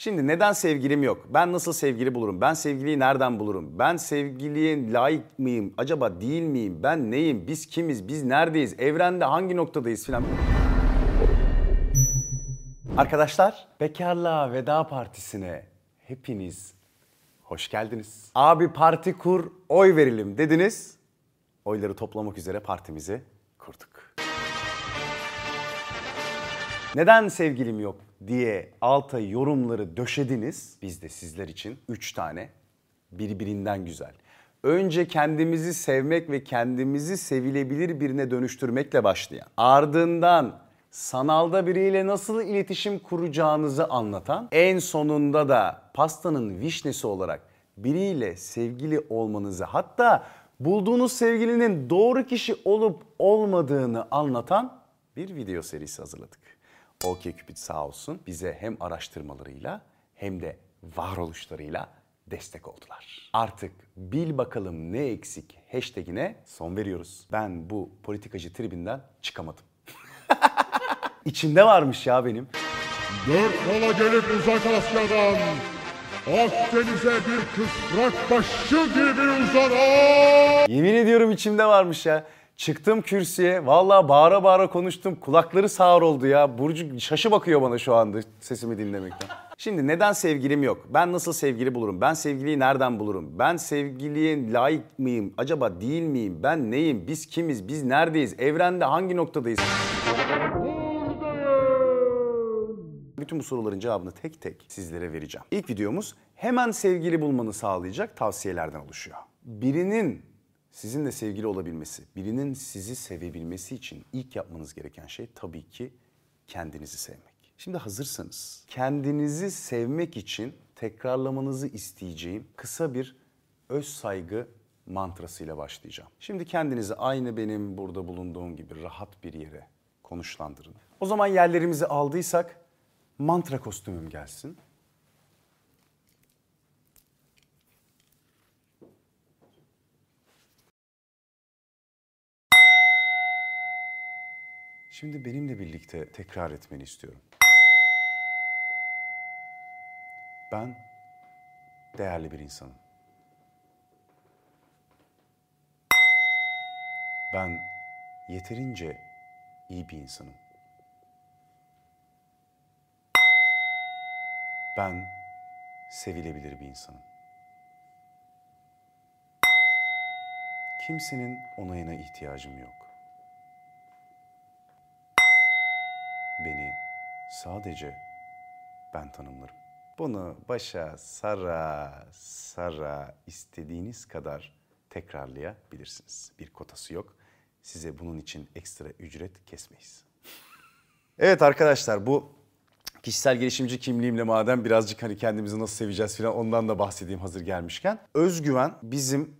Şimdi neden sevgilim yok? Ben nasıl sevgili bulurum? Ben sevgiliyi nereden bulurum? Ben sevgiliye layık mıyım? Acaba değil miyim? Ben neyim? Biz kimiz? Biz neredeyiz? Evrende hangi noktadayız filan? Arkadaşlar, Bekarlığa Veda Partisi'ne hepiniz hoş geldiniz. Abi parti kur, oy verelim dediniz. Oyları toplamak üzere partimizi kurduk. Neden sevgilim yok diye alta yorumları döşediniz. Biz de sizler için 3 tane birbirinden güzel. Önce kendimizi sevmek ve kendimizi sevilebilir birine dönüştürmekle başlayan. Ardından sanalda biriyle nasıl iletişim kuracağınızı anlatan. En sonunda da pastanın vişnesi olarak biriyle sevgili olmanızı hatta bulduğunuz sevgilinin doğru kişi olup olmadığını anlatan bir video serisi hazırladık. OkCupid sağ olsun bize hem araştırmalarıyla hem de varoluşlarıyla destek oldular. Artık bil bakalım ne eksik hashtagine son veriyoruz. Ben bu politikacı tribinden çıkamadım. İçimde varmış ya benim. Dört kola gelip uzak Asya'dan Akdeniz'e bir kıskrak taşı gibi uzanan Yemin ediyorum içimde varmış ya. Çıktım kürsüye. Vallahi bağıra bağıra konuştum. Kulakları sağır oldu ya. Burcu şaşı bakıyor bana şu anda sesimi dinlemekten. Şimdi neden sevgilim yok? Ben nasıl sevgili bulurum? Ben sevgiliyi nereden bulurum? Ben sevgiliye layık mıyım? Acaba değil miyim? Ben neyim? Biz kimiz? Biz neredeyiz? Evrende hangi noktadayız? Bütün bu soruların cevabını tek tek sizlere vereceğim. İlk videomuz hemen sevgili bulmanı sağlayacak tavsiyelerden oluşuyor. Birinin sizinle sevgili olabilmesi, birinin sizi sevebilmesi için ilk yapmanız gereken şey tabii ki kendinizi sevmek. Şimdi hazırsanız kendinizi sevmek için tekrarlamanızı isteyeceğim kısa bir öz saygı mantrasıyla başlayacağım. Şimdi kendinizi aynı benim burada bulunduğum gibi rahat bir yere konuşlandırın. O zaman yerlerimizi aldıysak mantra kostümüm gelsin. Şimdi benimle birlikte tekrar etmeni istiyorum. Ben değerli bir insanım. Ben yeterince iyi bir insanım. Ben sevilebilir bir insanım. Kimsenin onayına ihtiyacım yok. Sadece ben tanımlarım. Bunu başa sara sara istediğiniz kadar tekrarlayabilirsiniz. Bir kotası yok. Size bunun için ekstra ücret kesmeyiz. evet arkadaşlar bu kişisel gelişimci kimliğimle madem birazcık hani kendimizi nasıl seveceğiz falan ondan da bahsedeyim hazır gelmişken. Özgüven bizim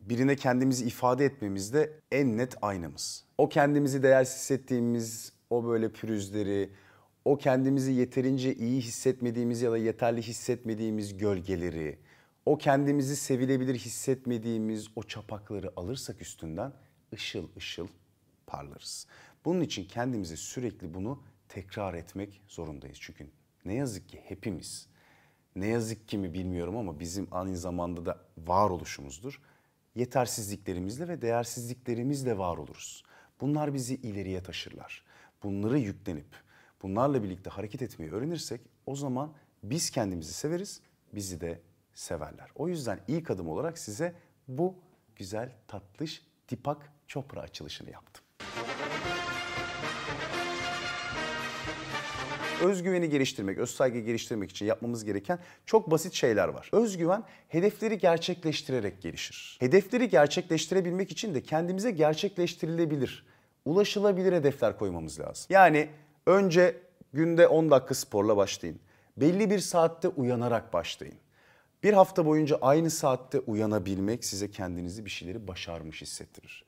birine kendimizi ifade etmemizde en net aynamız. O kendimizi değersiz hissettiğimiz o böyle pürüzleri, o kendimizi yeterince iyi hissetmediğimiz ya da yeterli hissetmediğimiz gölgeleri, o kendimizi sevilebilir hissetmediğimiz o çapakları alırsak üstünden ışıl ışıl parlarız. Bunun için kendimize sürekli bunu tekrar etmek zorundayız. Çünkü ne yazık ki hepimiz, ne yazık ki mi bilmiyorum ama bizim aynı zamanda da varoluşumuzdur. Yetersizliklerimizle ve değersizliklerimizle var oluruz. Bunlar bizi ileriye taşırlar. Bunları yüklenip bunlarla birlikte hareket etmeyi öğrenirsek o zaman biz kendimizi severiz, bizi de severler. O yüzden ilk adım olarak size bu güzel tatlış Dipak Chopra açılışını yaptım. Özgüveni geliştirmek, öz saygı geliştirmek için yapmamız gereken çok basit şeyler var. Özgüven hedefleri gerçekleştirerek gelişir. Hedefleri gerçekleştirebilmek için de kendimize gerçekleştirilebilir, ulaşılabilir hedefler koymamız lazım. Yani önce günde 10 dakika sporla başlayın. Belli bir saatte uyanarak başlayın. Bir hafta boyunca aynı saatte uyanabilmek size kendinizi bir şeyleri başarmış hissettirir.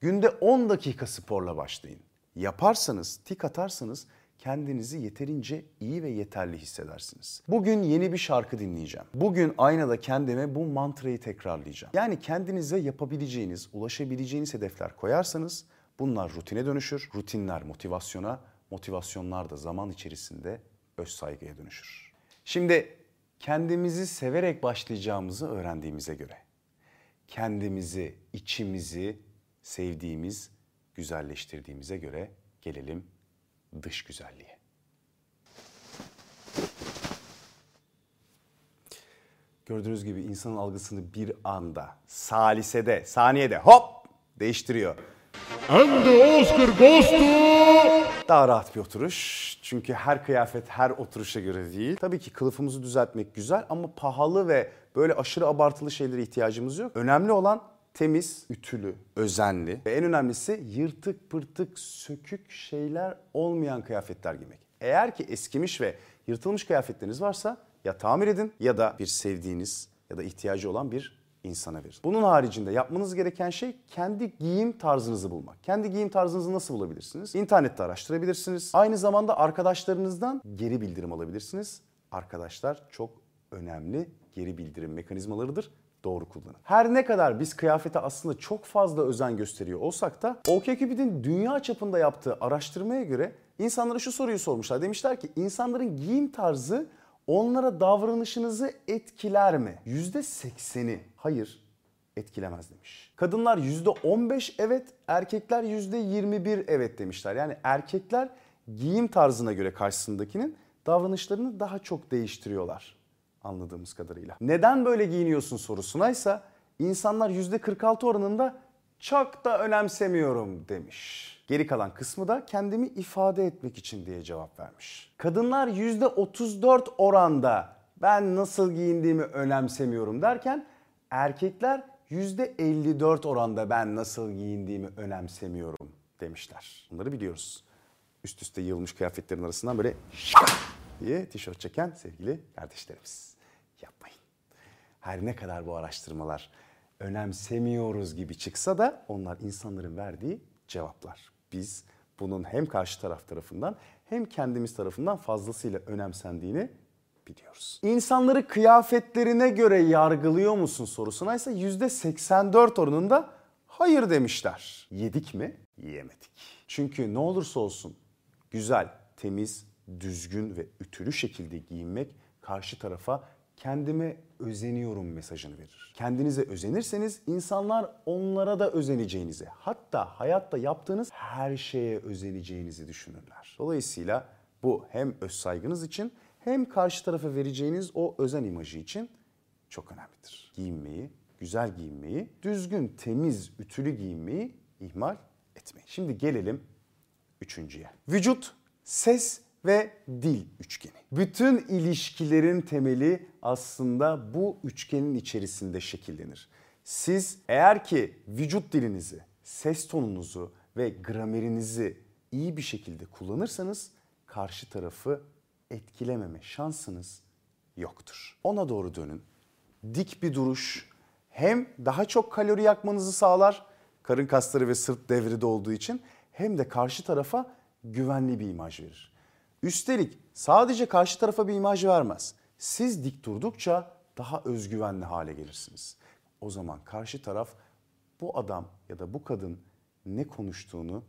Günde 10 dakika sporla başlayın. Yaparsanız, tik atarsanız kendinizi yeterince iyi ve yeterli hissedersiniz. Bugün yeni bir şarkı dinleyeceğim. Bugün aynada kendime bu mantrayı tekrarlayacağım. Yani kendinize yapabileceğiniz, ulaşabileceğiniz hedefler koyarsanız bunlar rutine dönüşür. Rutinler motivasyona, motivasyonlar da zaman içerisinde öz saygıya dönüşür. Şimdi kendimizi severek başlayacağımızı öğrendiğimize göre kendimizi, içimizi sevdiğimiz, güzelleştirdiğimize göre gelelim dış güzelliğe. Gördüğünüz gibi insanın algısını bir anda, salisede, saniyede hop değiştiriyor. And the Oscar goes to... Daha rahat bir oturuş. Çünkü her kıyafet her oturuşa göre değil. Tabii ki kılıfımızı düzeltmek güzel ama pahalı ve böyle aşırı abartılı şeylere ihtiyacımız yok. Önemli olan temiz, ütülü, özenli ve en önemlisi yırtık pırtık sökük şeyler olmayan kıyafetler giymek. Eğer ki eskimiş ve yırtılmış kıyafetleriniz varsa ya tamir edin ya da bir sevdiğiniz ya da ihtiyacı olan bir insana verin. Bunun haricinde yapmanız gereken şey kendi giyim tarzınızı bulmak. Kendi giyim tarzınızı nasıl bulabilirsiniz? İnternette araştırabilirsiniz. Aynı zamanda arkadaşlarınızdan geri bildirim alabilirsiniz. Arkadaşlar çok önemli geri bildirim mekanizmalarıdır. Doğru kullanın. Her ne kadar biz kıyafete aslında çok fazla özen gösteriyor olsak da OkCupid'in dünya çapında yaptığı araştırmaya göre insanlara şu soruyu sormuşlar. Demişler ki insanların giyim tarzı onlara davranışınızı etkiler mi? %80'i hayır etkilemez demiş. Kadınlar %15 evet, erkekler %21 evet demişler. Yani erkekler giyim tarzına göre karşısındakinin davranışlarını daha çok değiştiriyorlar anladığımız kadarıyla. Neden böyle giyiniyorsun sorusuna ise insanlar %46 oranında çok da önemsemiyorum demiş. Geri kalan kısmı da kendimi ifade etmek için diye cevap vermiş. Kadınlar %34 oranda ben nasıl giyindiğimi önemsemiyorum derken erkekler %54 oranda ben nasıl giyindiğimi önemsemiyorum demişler. Bunları biliyoruz. Üst üste yığılmış kıyafetlerin arasından böyle diye tişört çeken sevgili kardeşlerimiz. Yapmayın. Her ne kadar bu araştırmalar önemsemiyoruz gibi çıksa da onlar insanların verdiği cevaplar. Biz bunun hem karşı taraf tarafından hem kendimiz tarafından fazlasıyla önemsendiğini biliyoruz. İnsanları kıyafetlerine göre yargılıyor musun sorusuna ise %84 oranında hayır demişler. Yedik mi? Yiyemedik. Çünkü ne olursa olsun güzel, temiz, düzgün ve ütülü şekilde giyinmek karşı tarafa kendime özeniyorum mesajını verir. Kendinize özenirseniz insanlar onlara da özeneceğinizi, hatta hayatta yaptığınız her şeye özeneceğinizi düşünürler. Dolayısıyla bu hem öz saygınız için hem karşı tarafa vereceğiniz o özen imajı için çok önemlidir. Giyinmeyi, güzel giyinmeyi, düzgün, temiz, ütülü giyinmeyi ihmal etmeyin. Şimdi gelelim üçüncüye. Vücut, ses ve dil üçgeni. Bütün ilişkilerin temeli aslında bu üçgenin içerisinde şekillenir. Siz eğer ki vücut dilinizi, ses tonunuzu ve gramerinizi iyi bir şekilde kullanırsanız karşı tarafı etkilememe şansınız yoktur. Ona doğru dönün. Dik bir duruş hem daha çok kalori yakmanızı sağlar karın kasları ve sırt devrede olduğu için hem de karşı tarafa güvenli bir imaj verir. Üstelik sadece karşı tarafa bir imaj vermez. Siz dik durdukça daha özgüvenli hale gelirsiniz. O zaman karşı taraf bu adam ya da bu kadın ne konuştuğunu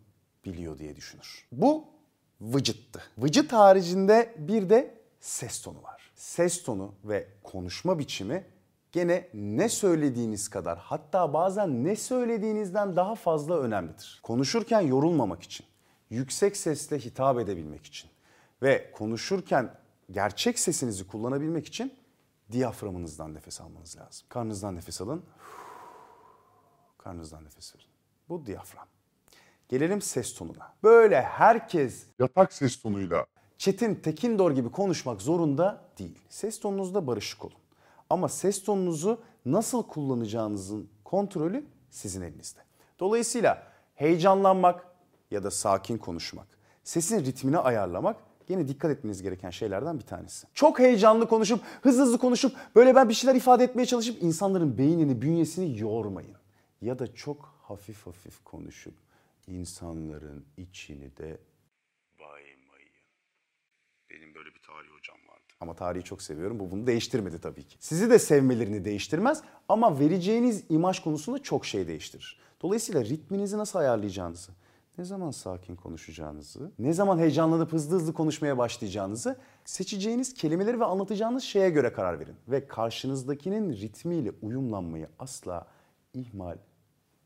biliyor diye düşünür. Bu vıcıttı. Vıcıt haricinde bir de ses tonu var. Ses tonu ve konuşma biçimi gene ne söylediğiniz kadar hatta bazen ne söylediğinizden daha fazla önemlidir. Konuşurken yorulmamak için, yüksek sesle hitap edebilmek için ve konuşurken gerçek sesinizi kullanabilmek için diyaframınızdan nefes almanız lazım. Karnınızdan nefes alın. Karnınızdan nefes verin. Bu diyafram. Gelelim ses tonuna. Böyle herkes Yatak ses tonuyla. Çetin Tekindor gibi konuşmak zorunda değil. Ses tonunuzda barışık olun. Ama ses tonunuzu nasıl kullanacağınızın kontrolü sizin elinizde. Dolayısıyla heyecanlanmak ya da sakin konuşmak, sesin ritmini ayarlamak yine dikkat etmeniz gereken şeylerden bir tanesi. Çok heyecanlı konuşup, hızlı hızlı konuşup, böyle ben bir şeyler ifade etmeye çalışıp insanların beynini, bünyesini yormayın. Ya da çok hafif hafif konuşup insanların içini de baymayın. Benim böyle bir tarih hocam vardı. Ama tarihi çok seviyorum. Bu bunu değiştirmedi tabii ki. Sizi de sevmelerini değiştirmez ama vereceğiniz imaj konusunda çok şey değiştirir. Dolayısıyla ritminizi nasıl ayarlayacağınızı, ne zaman sakin konuşacağınızı, ne zaman heyecanlanıp hızlı hızlı konuşmaya başlayacağınızı Seçeceğiniz kelimeleri ve anlatacağınız şeye göre karar verin. Ve karşınızdakinin ritmiyle uyumlanmayı asla ihmal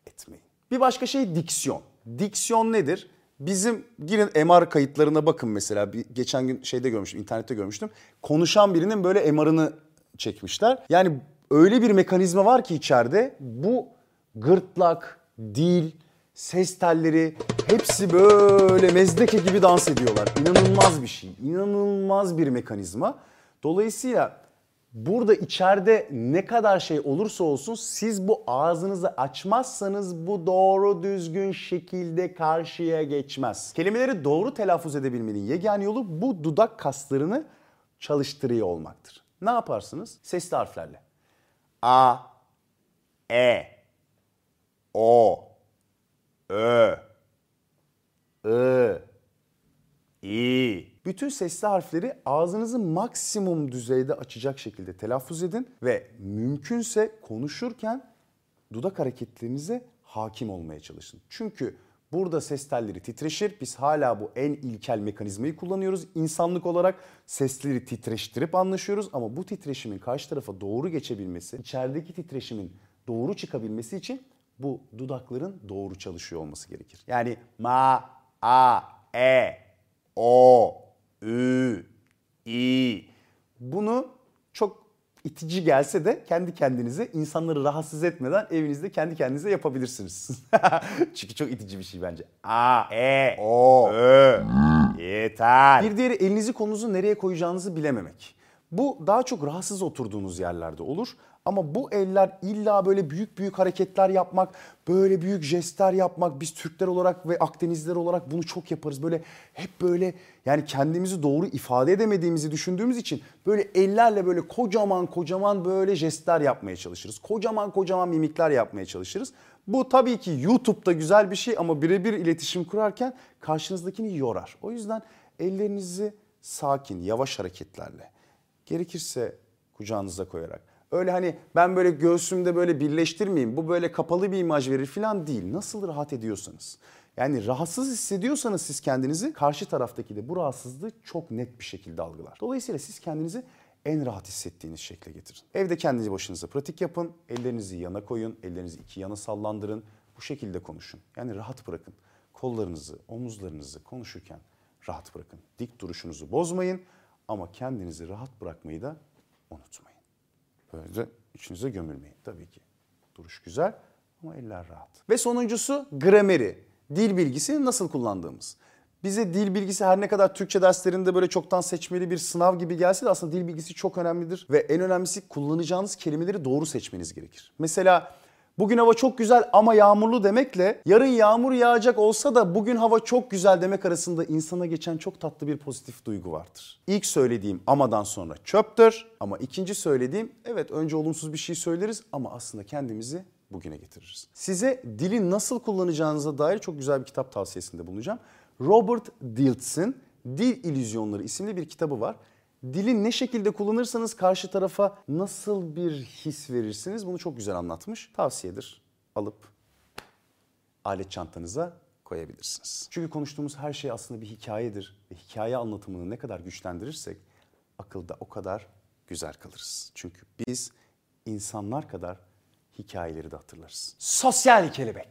etmeyin. Bir başka şey diksiyon. Diksiyon nedir? Bizim girin MR kayıtlarına bakın mesela. Bir, geçen gün şeyde görmüştüm, internette görmüştüm. Konuşan birinin böyle MR'ını çekmişler. Yani öyle bir mekanizma var ki içeride bu gırtlak, dil, ses telleri hepsi böyle mezdeke gibi dans ediyorlar. İnanılmaz bir şey. İnanılmaz bir mekanizma. Dolayısıyla burada içeride ne kadar şey olursa olsun siz bu ağzınızı açmazsanız bu doğru düzgün şekilde karşıya geçmez. Kelimeleri doğru telaffuz edebilmenin yegane yolu bu dudak kaslarını çalıştırıyor olmaktır. Ne yaparsınız? Sesli harflerle. A, E, O, Ö, I, İ. Bütün sesli harfleri ağzınızı maksimum düzeyde açacak şekilde telaffuz edin ve mümkünse konuşurken dudak hareketlerinize hakim olmaya çalışın. Çünkü burada ses telleri titreşir. Biz hala bu en ilkel mekanizmayı kullanıyoruz. İnsanlık olarak sesleri titreştirip anlaşıyoruz ama bu titreşimin karşı tarafa doğru geçebilmesi, içerideki titreşimin doğru çıkabilmesi için bu dudakların doğru çalışıyor olması gerekir. Yani ma, a, e, o, ü, i. Bunu çok itici gelse de kendi kendinize insanları rahatsız etmeden evinizde kendi kendinize yapabilirsiniz. Çünkü çok itici bir şey bence. A, E, O, Ö. Yeter. Bir diğeri elinizi kolunuzu nereye koyacağınızı bilememek. Bu daha çok rahatsız oturduğunuz yerlerde olur. Ama bu eller illa böyle büyük büyük hareketler yapmak, böyle büyük jestler yapmak biz Türkler olarak ve Akdenizliler olarak bunu çok yaparız. Böyle hep böyle yani kendimizi doğru ifade edemediğimizi düşündüğümüz için böyle ellerle böyle kocaman kocaman böyle jestler yapmaya çalışırız. Kocaman kocaman mimikler yapmaya çalışırız. Bu tabii ki YouTube'da güzel bir şey ama birebir iletişim kurarken karşınızdakini yorar. O yüzden ellerinizi sakin, yavaş hareketlerle, gerekirse kucağınıza koyarak Öyle hani ben böyle göğsümde böyle birleştirmeyeyim bu böyle kapalı bir imaj verir falan değil. Nasıl rahat ediyorsanız. Yani rahatsız hissediyorsanız siz kendinizi karşı taraftaki de bu rahatsızlığı çok net bir şekilde algılar. Dolayısıyla siz kendinizi en rahat hissettiğiniz şekle getirin. Evde kendinizi başınıza pratik yapın. Ellerinizi yana koyun. Ellerinizi iki yana sallandırın. Bu şekilde konuşun. Yani rahat bırakın. Kollarınızı, omuzlarınızı konuşurken rahat bırakın. Dik duruşunuzu bozmayın ama kendinizi rahat bırakmayı da unutmayın. Böylece içinize gömülmeyin tabii ki. Duruş güzel ama eller rahat. Ve sonuncusu grameri. Dil bilgisi nasıl kullandığımız. Bize dil bilgisi her ne kadar Türkçe derslerinde böyle çoktan seçmeli bir sınav gibi gelse de aslında dil bilgisi çok önemlidir. Ve en önemlisi kullanacağınız kelimeleri doğru seçmeniz gerekir. Mesela Bugün hava çok güzel ama yağmurlu demekle yarın yağmur yağacak olsa da bugün hava çok güzel demek arasında insana geçen çok tatlı bir pozitif duygu vardır. İlk söylediğim amadan sonra çöptür ama ikinci söylediğim evet önce olumsuz bir şey söyleriz ama aslında kendimizi bugüne getiririz. Size dili nasıl kullanacağınıza dair çok güzel bir kitap tavsiyesinde bulunacağım. Robert Diltz'in Dil İllüzyonları isimli bir kitabı var. Dili ne şekilde kullanırsanız karşı tarafa nasıl bir his verirsiniz bunu çok güzel anlatmış. Tavsiyedir. Alıp alet çantanıza koyabilirsiniz. Çünkü konuştuğumuz her şey aslında bir hikayedir. Ve hikaye anlatımını ne kadar güçlendirirsek akılda o kadar güzel kalırız. Çünkü biz insanlar kadar hikayeleri de hatırlarız. Sosyal kelebek.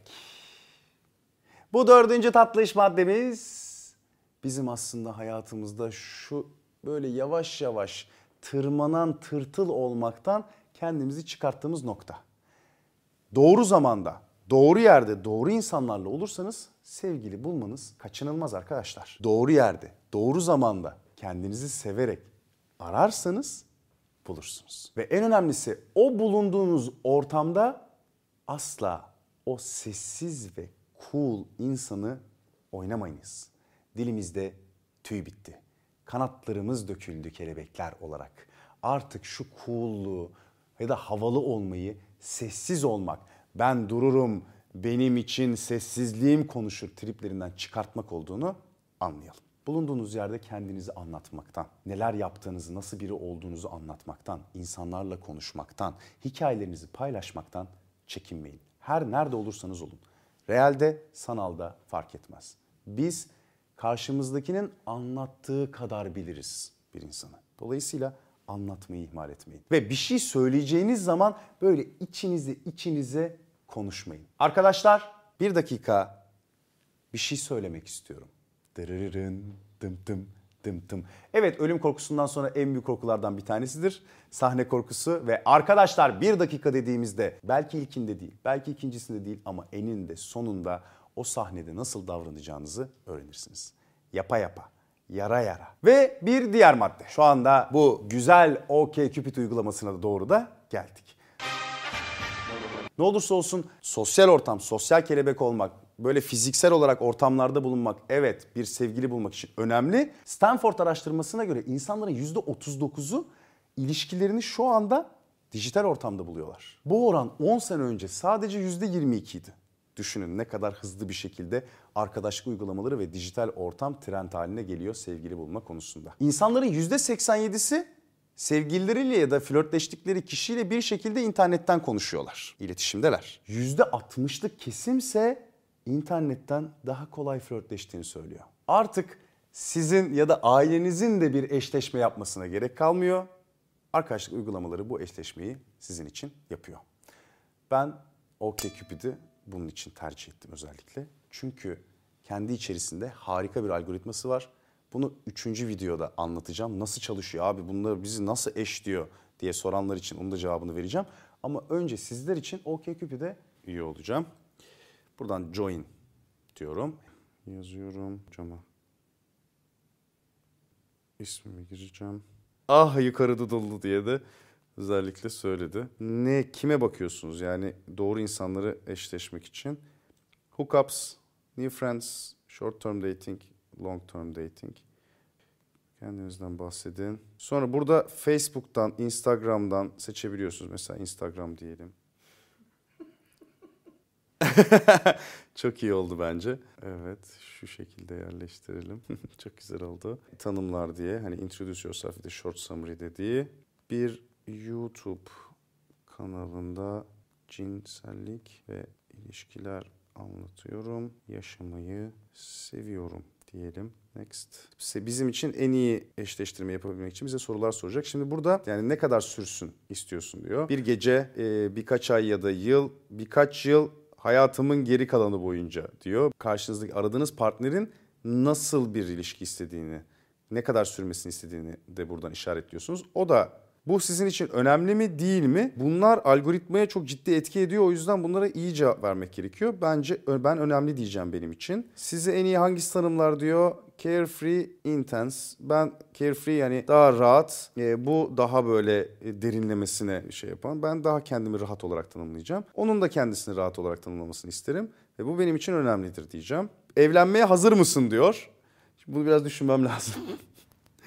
Bu dördüncü tatlı iş maddemiz bizim aslında hayatımızda şu böyle yavaş yavaş tırmanan tırtıl olmaktan kendimizi çıkarttığımız nokta. Doğru zamanda, doğru yerde, doğru insanlarla olursanız sevgili bulmanız kaçınılmaz arkadaşlar. Doğru yerde, doğru zamanda kendinizi severek ararsanız bulursunuz. Ve en önemlisi o bulunduğunuz ortamda asla o sessiz ve cool insanı oynamayınız. Dilimizde tüy bitti kanatlarımız döküldü kelebekler olarak. Artık şu coolluğu ya da havalı olmayı, sessiz olmak, ben dururum, benim için sessizliğim konuşur triplerinden çıkartmak olduğunu anlayalım. Bulunduğunuz yerde kendinizi anlatmaktan, neler yaptığınızı, nasıl biri olduğunuzu anlatmaktan, insanlarla konuşmaktan, hikayelerinizi paylaşmaktan çekinmeyin. Her nerede olursanız olun. Realde, sanalda fark etmez. Biz karşımızdakinin anlattığı kadar biliriz. bir insanı. Dolayısıyla anlatmayı ihmal etmeyin. Ve bir şey söyleyeceğiniz zaman böyle içinize içinize konuşmayın. Arkadaşlar bir dakika bir şey söylemek istiyorum. Dırırırın, dım dım dım dım. Evet ölüm korkusundan sonra en büyük korkulardan bir tanesidir. Sahne korkusu ve arkadaşlar bir dakika dediğimizde belki ilkinde değil, belki ikincisinde değil ama eninde sonunda o sahnede nasıl davranacağınızı öğrenirsiniz. Yapa yapa yara yara. Ve bir diğer madde. Şu anda bu güzel OK Cupid uygulamasına da doğru da geldik. Ne olursa olsun sosyal ortam, sosyal kelebek olmak, böyle fiziksel olarak ortamlarda bulunmak evet bir sevgili bulmak için önemli. Stanford araştırmasına göre insanların %39'u ilişkilerini şu anda dijital ortamda buluyorlar. Bu oran 10 sene önce sadece %22 idi. Düşünün ne kadar hızlı bir şekilde arkadaşlık uygulamaları ve dijital ortam trend haline geliyor sevgili bulma konusunda. İnsanların %87'si sevgilileriyle ya da flörtleştikleri kişiyle bir şekilde internetten konuşuyorlar. İletişimdeler. %60'lık kesimse internetten daha kolay flörtleştiğini söylüyor. Artık sizin ya da ailenizin de bir eşleşme yapmasına gerek kalmıyor. Arkadaşlık uygulamaları bu eşleşmeyi sizin için yapıyor. Ben OkCupid'i bunun için tercih ettim özellikle. Çünkü kendi içerisinde harika bir algoritması var. Bunu üçüncü videoda anlatacağım. Nasıl çalışıyor abi bunları bizi nasıl eşliyor diye soranlar için onun da cevabını vereceğim. Ama önce sizler için OkCupid'e üye olacağım. Buradan join diyorum. Yazıyorum cama. İsmimi gireceğim. Ah yukarı dudullu diye de özellikle söyledi. Ne kime bakıyorsunuz yani doğru insanları eşleşmek için? Hookups, new friends, short term dating, long term dating. Kendinizden bahsedin. Sonra burada Facebook'tan, Instagram'dan seçebiliyorsunuz. Mesela Instagram diyelim. Çok iyi oldu bence. Evet, şu şekilde yerleştirelim. Çok güzel oldu. Tanımlar diye, hani introduce yourself a short summary dediği bir YouTube kanalında cinsellik ve ilişkiler anlatıyorum. Yaşamayı seviyorum diyelim. Next. Bizim için en iyi eşleştirme yapabilmek için bize sorular soracak. Şimdi burada yani ne kadar sürsün istiyorsun diyor. Bir gece, birkaç ay ya da yıl, birkaç yıl hayatımın geri kalanı boyunca diyor. Karşınızdaki aradığınız partnerin nasıl bir ilişki istediğini, ne kadar sürmesini istediğini de buradan işaretliyorsunuz. O da bu sizin için önemli mi değil mi? Bunlar algoritmaya çok ciddi etki ediyor. O yüzden bunlara iyi cevap vermek gerekiyor. Bence ben önemli diyeceğim benim için. Size en iyi hangisi tanımlar diyor? Carefree, intense. Ben carefree yani daha rahat. E, bu daha böyle e, derinlemesine şey yapan. Ben daha kendimi rahat olarak tanımlayacağım. Onun da kendisini rahat olarak tanımlamasını isterim. Ve bu benim için önemlidir diyeceğim. Evlenmeye hazır mısın diyor. Şimdi bunu biraz düşünmem lazım.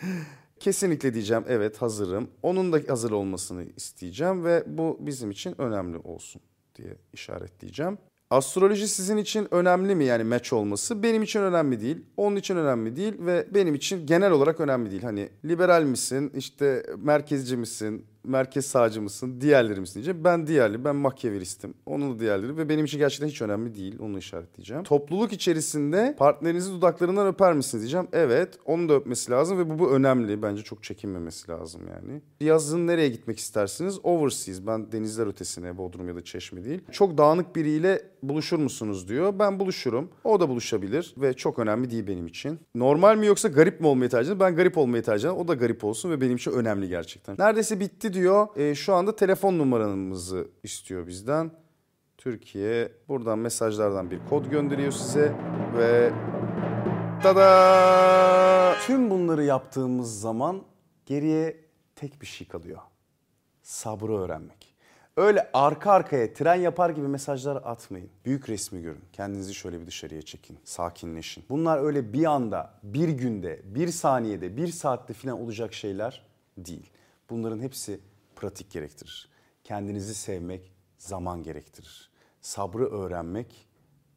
Kesinlikle diyeceğim evet hazırım. Onun da hazır olmasını isteyeceğim ve bu bizim için önemli olsun diye işaretleyeceğim. Astroloji sizin için önemli mi yani match olması? Benim için önemli değil. Onun için önemli değil ve benim için genel olarak önemli değil. Hani liberal misin, işte merkezci misin, merkez sağcı mısın, diğerleri misin diyeceğim. Ben diğerli, ben Machiavellistim. Onun da diğerleri ve benim için gerçekten hiç önemli değil. Onu işaretleyeceğim. Topluluk içerisinde partnerinizi dudaklarından öper misiniz diyeceğim. Evet, onu da öpmesi lazım ve bu, bu önemli. Bence çok çekinmemesi lazım yani. Yazın nereye gitmek istersiniz? Overseas. Ben denizler ötesine, Bodrum ya da Çeşme değil. Çok dağınık biriyle buluşur musunuz diyor. Ben buluşurum. O da buluşabilir ve çok önemli değil benim için. Normal mi yoksa garip mi olmayı tercih ederim? Ben garip olmayı tercih ederim. O da garip olsun ve benim için önemli gerçekten. Neredeyse bitti diyor. E, şu anda telefon numaramızı istiyor bizden. Türkiye buradan mesajlardan bir kod gönderiyor size ve tada! Tüm bunları yaptığımız zaman geriye tek bir şey kalıyor. Sabrı öğrenmek. Öyle arka arkaya tren yapar gibi mesajlar atmayın. Büyük resmi görün. Kendinizi şöyle bir dışarıya çekin. Sakinleşin. Bunlar öyle bir anda, bir günde, bir saniyede, bir saatte falan olacak şeyler değil. Bunların hepsi pratik gerektirir. Kendinizi sevmek zaman gerektirir. Sabrı öğrenmek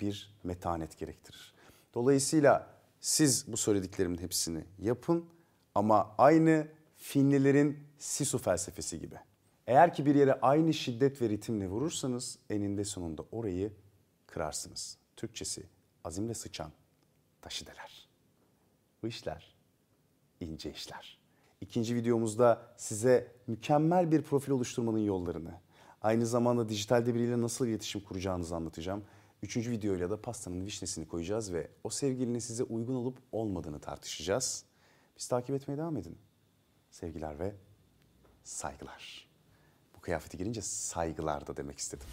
bir metanet gerektirir. Dolayısıyla siz bu söylediklerimin hepsini yapın ama aynı Finlilerin Sisu felsefesi gibi. Eğer ki bir yere aynı şiddet ve ritimle vurursanız eninde sonunda orayı kırarsınız. Türkçesi azimle sıçan taşı deler. Bu işler ince işler. İkinci videomuzda size mükemmel bir profil oluşturmanın yollarını, aynı zamanda dijitalde biriyle nasıl iletişim kuracağınızı anlatacağım. Üçüncü videoyla da pastanın vişnesini koyacağız ve o sevgilinin size uygun olup olmadığını tartışacağız. Biz takip etmeye devam edin. Sevgiler ve saygılar. Bu kıyafeti girince saygılar da demek istedim.